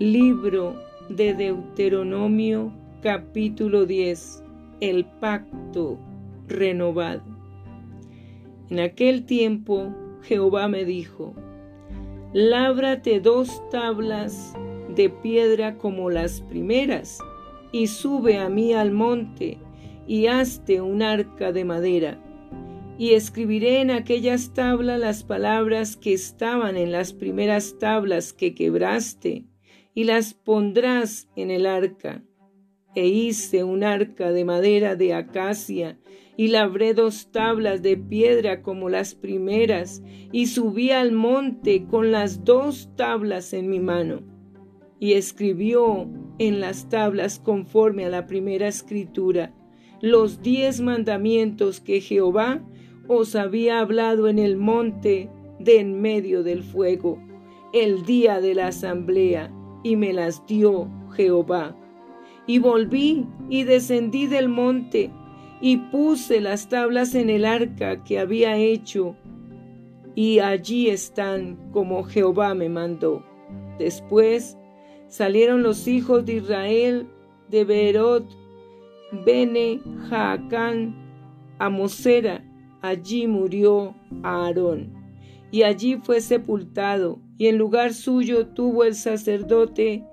Libro de Deuteronomio capítulo 10. El pacto renovado. En aquel tiempo Jehová me dijo, Lábrate dos tablas de piedra como las primeras, y sube a mí al monte, y hazte un arca de madera. Y escribiré en aquellas tablas las palabras que estaban en las primeras tablas que quebraste, y las pondrás en el arca. E hice un arca de madera de acacia, y labré dos tablas de piedra como las primeras, y subí al monte con las dos tablas en mi mano. Y escribió en las tablas conforme a la primera escritura los diez mandamientos que Jehová os había hablado en el monte de en medio del fuego, el día de la asamblea y me las dio Jehová. Y volví y descendí del monte y puse las tablas en el arca que había hecho, y allí están como Jehová me mandó. Después salieron los hijos de Israel de Beerot, Bene, Jaacán, a Mosera. Allí murió Aarón, y allí fue sepultado, y en lugar suyo tuvo el sacerdote,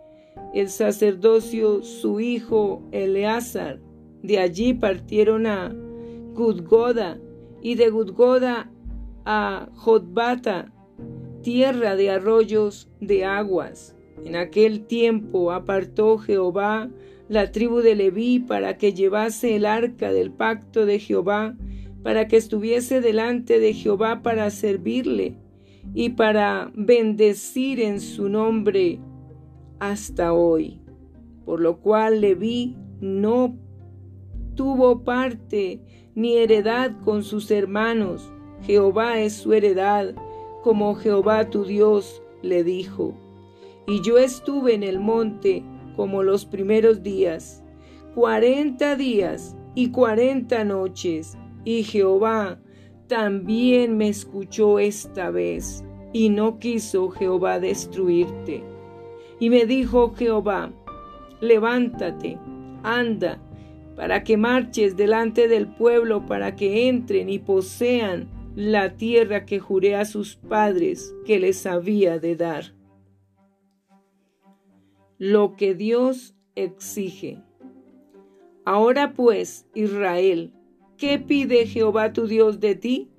el sacerdocio su hijo Eleazar. De allí partieron a Gudgoda y de Gudgoda a Jotbata, tierra de arroyos de aguas. En aquel tiempo apartó Jehová la tribu de Leví para que llevase el arca del pacto de Jehová, para que estuviese delante de Jehová para servirle y para bendecir en su nombre hasta hoy. Por lo cual Leví no tuvo parte ni heredad con sus hermanos. Jehová es su heredad, como Jehová tu Dios le dijo. Y yo estuve en el monte como los primeros días, cuarenta días y cuarenta noches, y Jehová también me escuchó esta vez, y no quiso Jehová destruirte. Y me dijo Jehová, levántate, anda, para que marches delante del pueblo, para que entren y posean la tierra que juré a sus padres que les había de dar. Lo que Dios exige. Ahora pues, Israel, ¿Qué pide Jehová tu Dios de ti?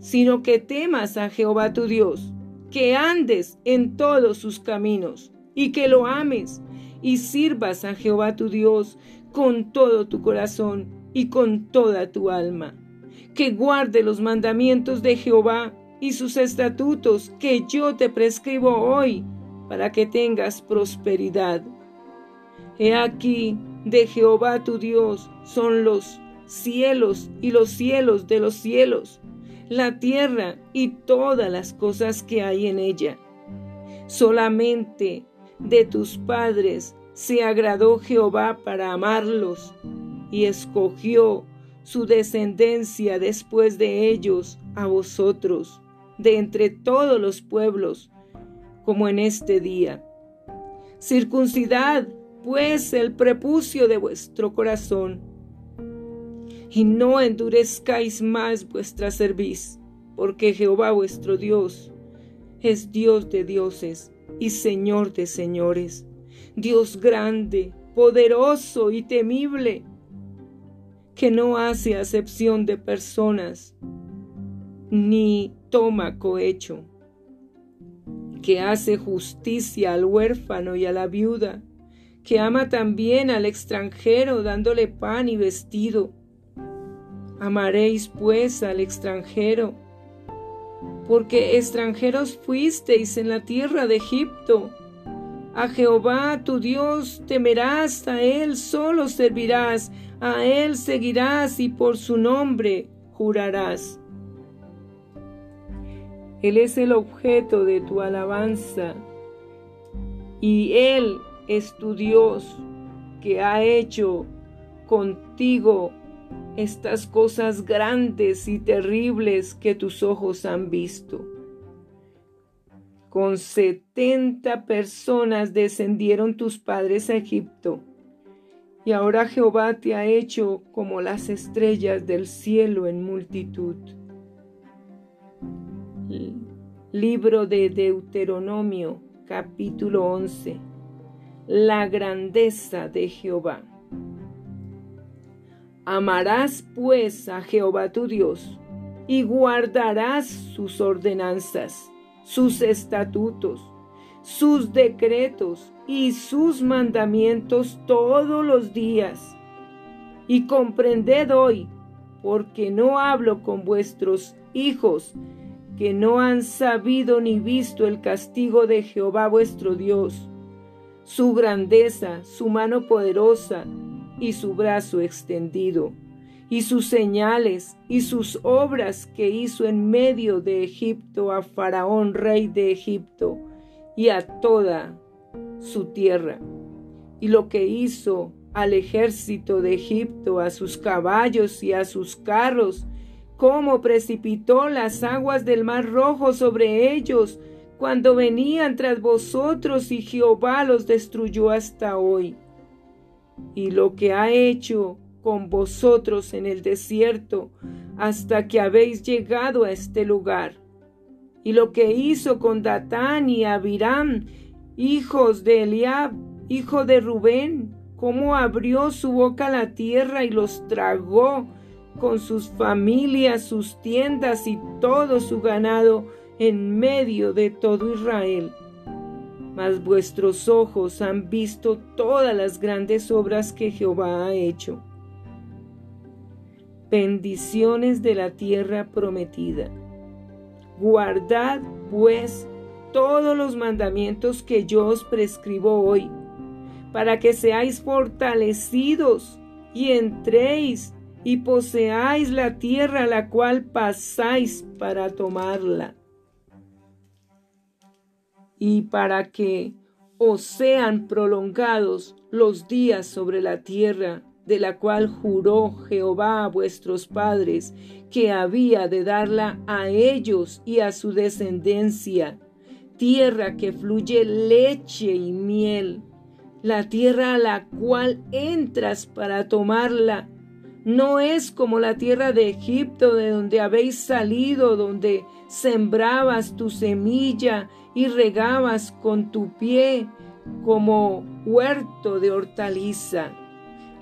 Sino que temas a Jehová tu Dios, que andes en todos sus caminos y que lo ames y sirvas a Jehová tu Dios con todo tu corazón y con toda tu alma. Que guarde los mandamientos de Jehová y sus estatutos que yo te prescribo hoy para que tengas prosperidad. He aquí, de Jehová tu Dios son los cielos y los cielos de los cielos, la tierra y todas las cosas que hay en ella. Solamente de tus padres se agradó Jehová para amarlos y escogió su descendencia después de ellos a vosotros, de entre todos los pueblos, como en este día. Circuncidad, pues, el prepucio de vuestro corazón y no endurezcáis más vuestra cerviz, porque Jehová vuestro Dios es Dios de dioses y Señor de señores, Dios grande, poderoso y temible, que no hace acepción de personas, ni toma cohecho, que hace justicia al huérfano y a la viuda, que ama también al extranjero dándole pan y vestido, Amaréis pues al extranjero, porque extranjeros fuisteis en la tierra de Egipto. A Jehová tu Dios temerás, a Él solo servirás, a Él seguirás y por su nombre jurarás. Él es el objeto de tu alabanza y Él es tu Dios que ha hecho contigo estas cosas grandes y terribles que tus ojos han visto. con setenta personas descendieron tus padres a Egipto. Y ahora Jehová te ha hecho como las estrellas del cielo en multitud. Libro de Deuteronomio, capítulo 11. La grandeza de Jehová. Amarás pues a Jehová tu Dios y guardarás sus ordenanzas sus estatutos, sus decretos y sus mandamientos todos los días. Y comprended hoy, porque no hablo con vuestros hijos, que no han sabido ni visto el castigo de Jehová vuestro Dios, su grandeza, su mano poderosa y su brazo extendido y sus señales y sus obras que hizo en medio de Egipto a Faraón, rey de Egipto, y a toda su tierra, y lo que hizo al ejército de Egipto, a sus caballos y a sus carros, cómo precipitó las aguas del mar rojo sobre ellos cuando venían tras vosotros y Jehová los destruyó hasta hoy. Y lo que ha hecho con vosotros en el desierto hasta que habéis llegado a este lugar. Y lo que hizo con Datán y Abiram, hijos de Eliab, hijo de Rubén, cómo abrió su boca la tierra y los tragó con sus familias, sus tiendas y todo su ganado en medio de todo Israel. Mas vuestros ojos han visto todas las grandes obras que Jehová ha hecho bendiciones de la tierra prometida. Guardad, pues, todos los mandamientos que yo os prescribo hoy, para que seáis fortalecidos y entréis y poseáis la tierra a la cual pasáis para tomarla. Y para que os sean prolongados los días sobre la tierra de la cual juró Jehová a vuestros padres, que había de darla a ellos y a su descendencia, tierra que fluye leche y miel, la tierra a la cual entras para tomarla. No es como la tierra de Egipto, de donde habéis salido, donde sembrabas tu semilla y regabas con tu pie como huerto de hortaliza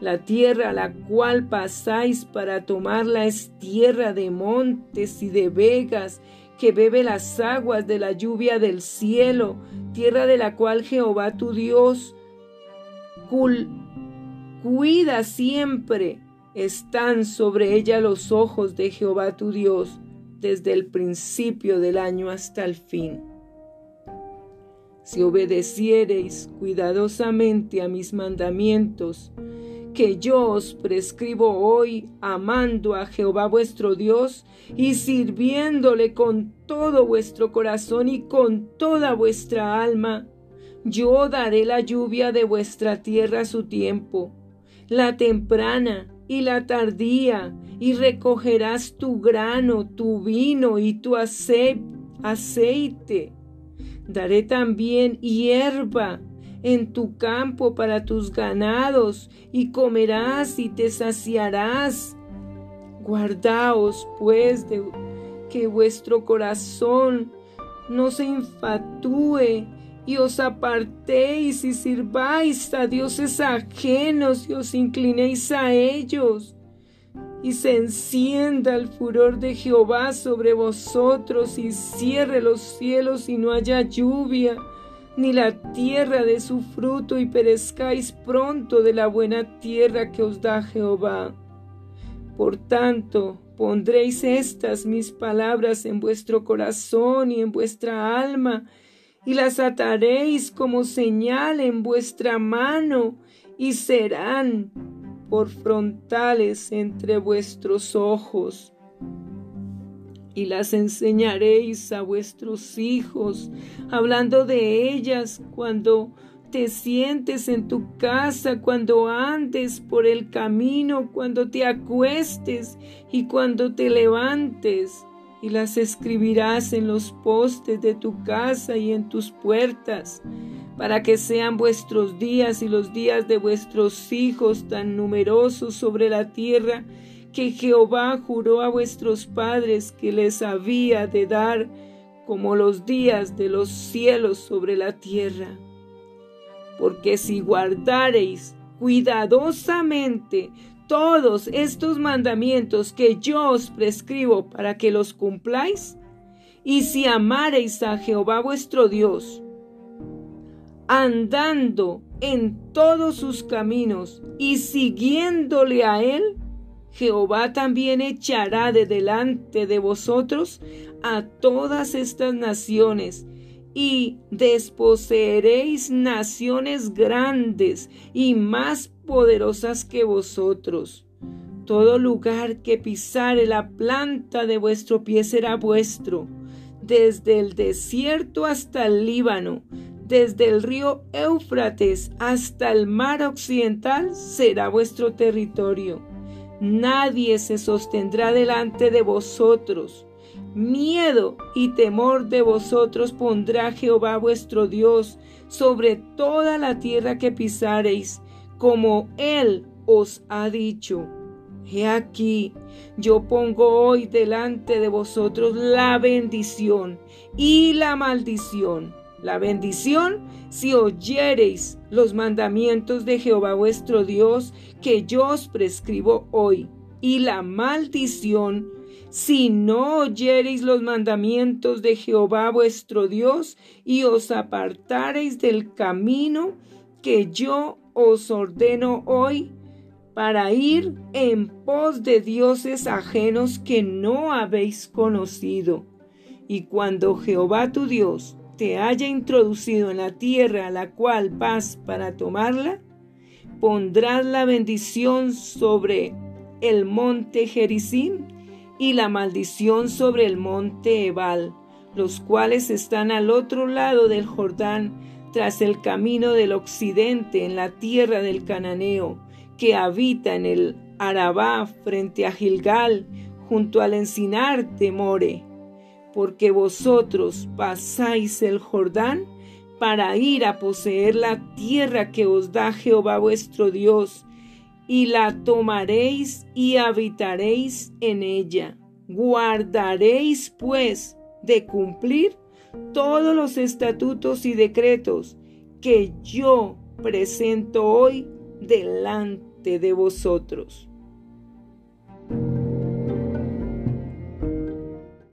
la tierra a la cual pasáis para tomarla es tierra de montes y de vegas, que bebe las aguas de la lluvia del cielo, tierra de la cual Jehová tu Dios cuida siempre. Están sobre ella los ojos de Jehová tu Dios, desde el principio del año hasta el fin. Si obedeciereis cuidadosamente a mis mandamientos, que yo os prescribo hoy, amando a Jehová vuestro Dios y sirviéndole con todo vuestro corazón y con toda vuestra alma. Yo daré la lluvia de vuestra tierra a su tiempo, la temprana y la tardía, y recogerás tu grano, tu vino y tu aceite. Daré también hierba en tu campo para tus ganados, y comerás y te saciarás. Guardaos, pues, de que vuestro corazón no se infatúe y os apartéis y sirváis a dioses ajenos y os inclinéis a ellos. Y se encienda el furor de Jehová sobre vosotros y cierre los cielos y no haya lluvia ni la tierra de su fruto, y perezcáis pronto de la buena tierra que os da Jehová. Por tanto, pondréis estas mis palabras en vuestro corazón y en vuestra alma, y las ataréis como señal en vuestra mano, y serán por frontales entre vuestros ojos y las enseñaréis a vuestros hijos, hablando de ellas cuando te sientes en tu casa, cuando andes por el camino, cuando te acuestes y cuando te levantes. Y las escribirás en los postes de tu casa y en tus puertas, para que sean vuestros días y los días de vuestros hijos tan numerosos sobre la tierra que Jehová juró a vuestros padres que les había de dar como los días de los cielos sobre la tierra. Porque si guardareis cuidadosamente todos estos mandamientos que yo os prescribo para que los cumpláis, y si amareis a Jehová vuestro Dios, andando en todos sus caminos y siguiéndole a él, Jehová también echará de delante de vosotros a todas estas naciones y desposeeréis naciones grandes y más poderosas que vosotros. Todo lugar que pisare la planta de vuestro pie será vuestro, desde el desierto hasta el Líbano, desde el río Éufrates hasta el mar occidental será vuestro territorio. Nadie se sostendrá delante de vosotros Miedo y temor de vosotros pondrá Jehová vuestro Dios sobre toda la tierra que pisareis, como Él os ha dicho. He aquí, yo pongo hoy delante de vosotros la bendición y la maldición. La bendición si oyereis los mandamientos de Jehová vuestro Dios que yo os prescribo hoy, y la maldición si no oyereis los mandamientos de Jehová vuestro Dios y os apartareis del camino que yo os ordeno hoy para ir en pos de dioses ajenos que no habéis conocido. Y cuando Jehová tu Dios te haya introducido en la tierra a la cual vas para tomarla, pondrás la bendición sobre el monte Gerizim y la maldición sobre el monte Ebal, los cuales están al otro lado del Jordán, tras el camino del occidente, en la tierra del Cananeo, que habita en el Arabá frente a Gilgal, junto al encinar de More. Porque vosotros pasáis el Jordán para ir a poseer la tierra que os da Jehová vuestro Dios, y la tomaréis y habitaréis en ella. Guardaréis, pues, de cumplir todos los estatutos y decretos que yo presento hoy delante de vosotros.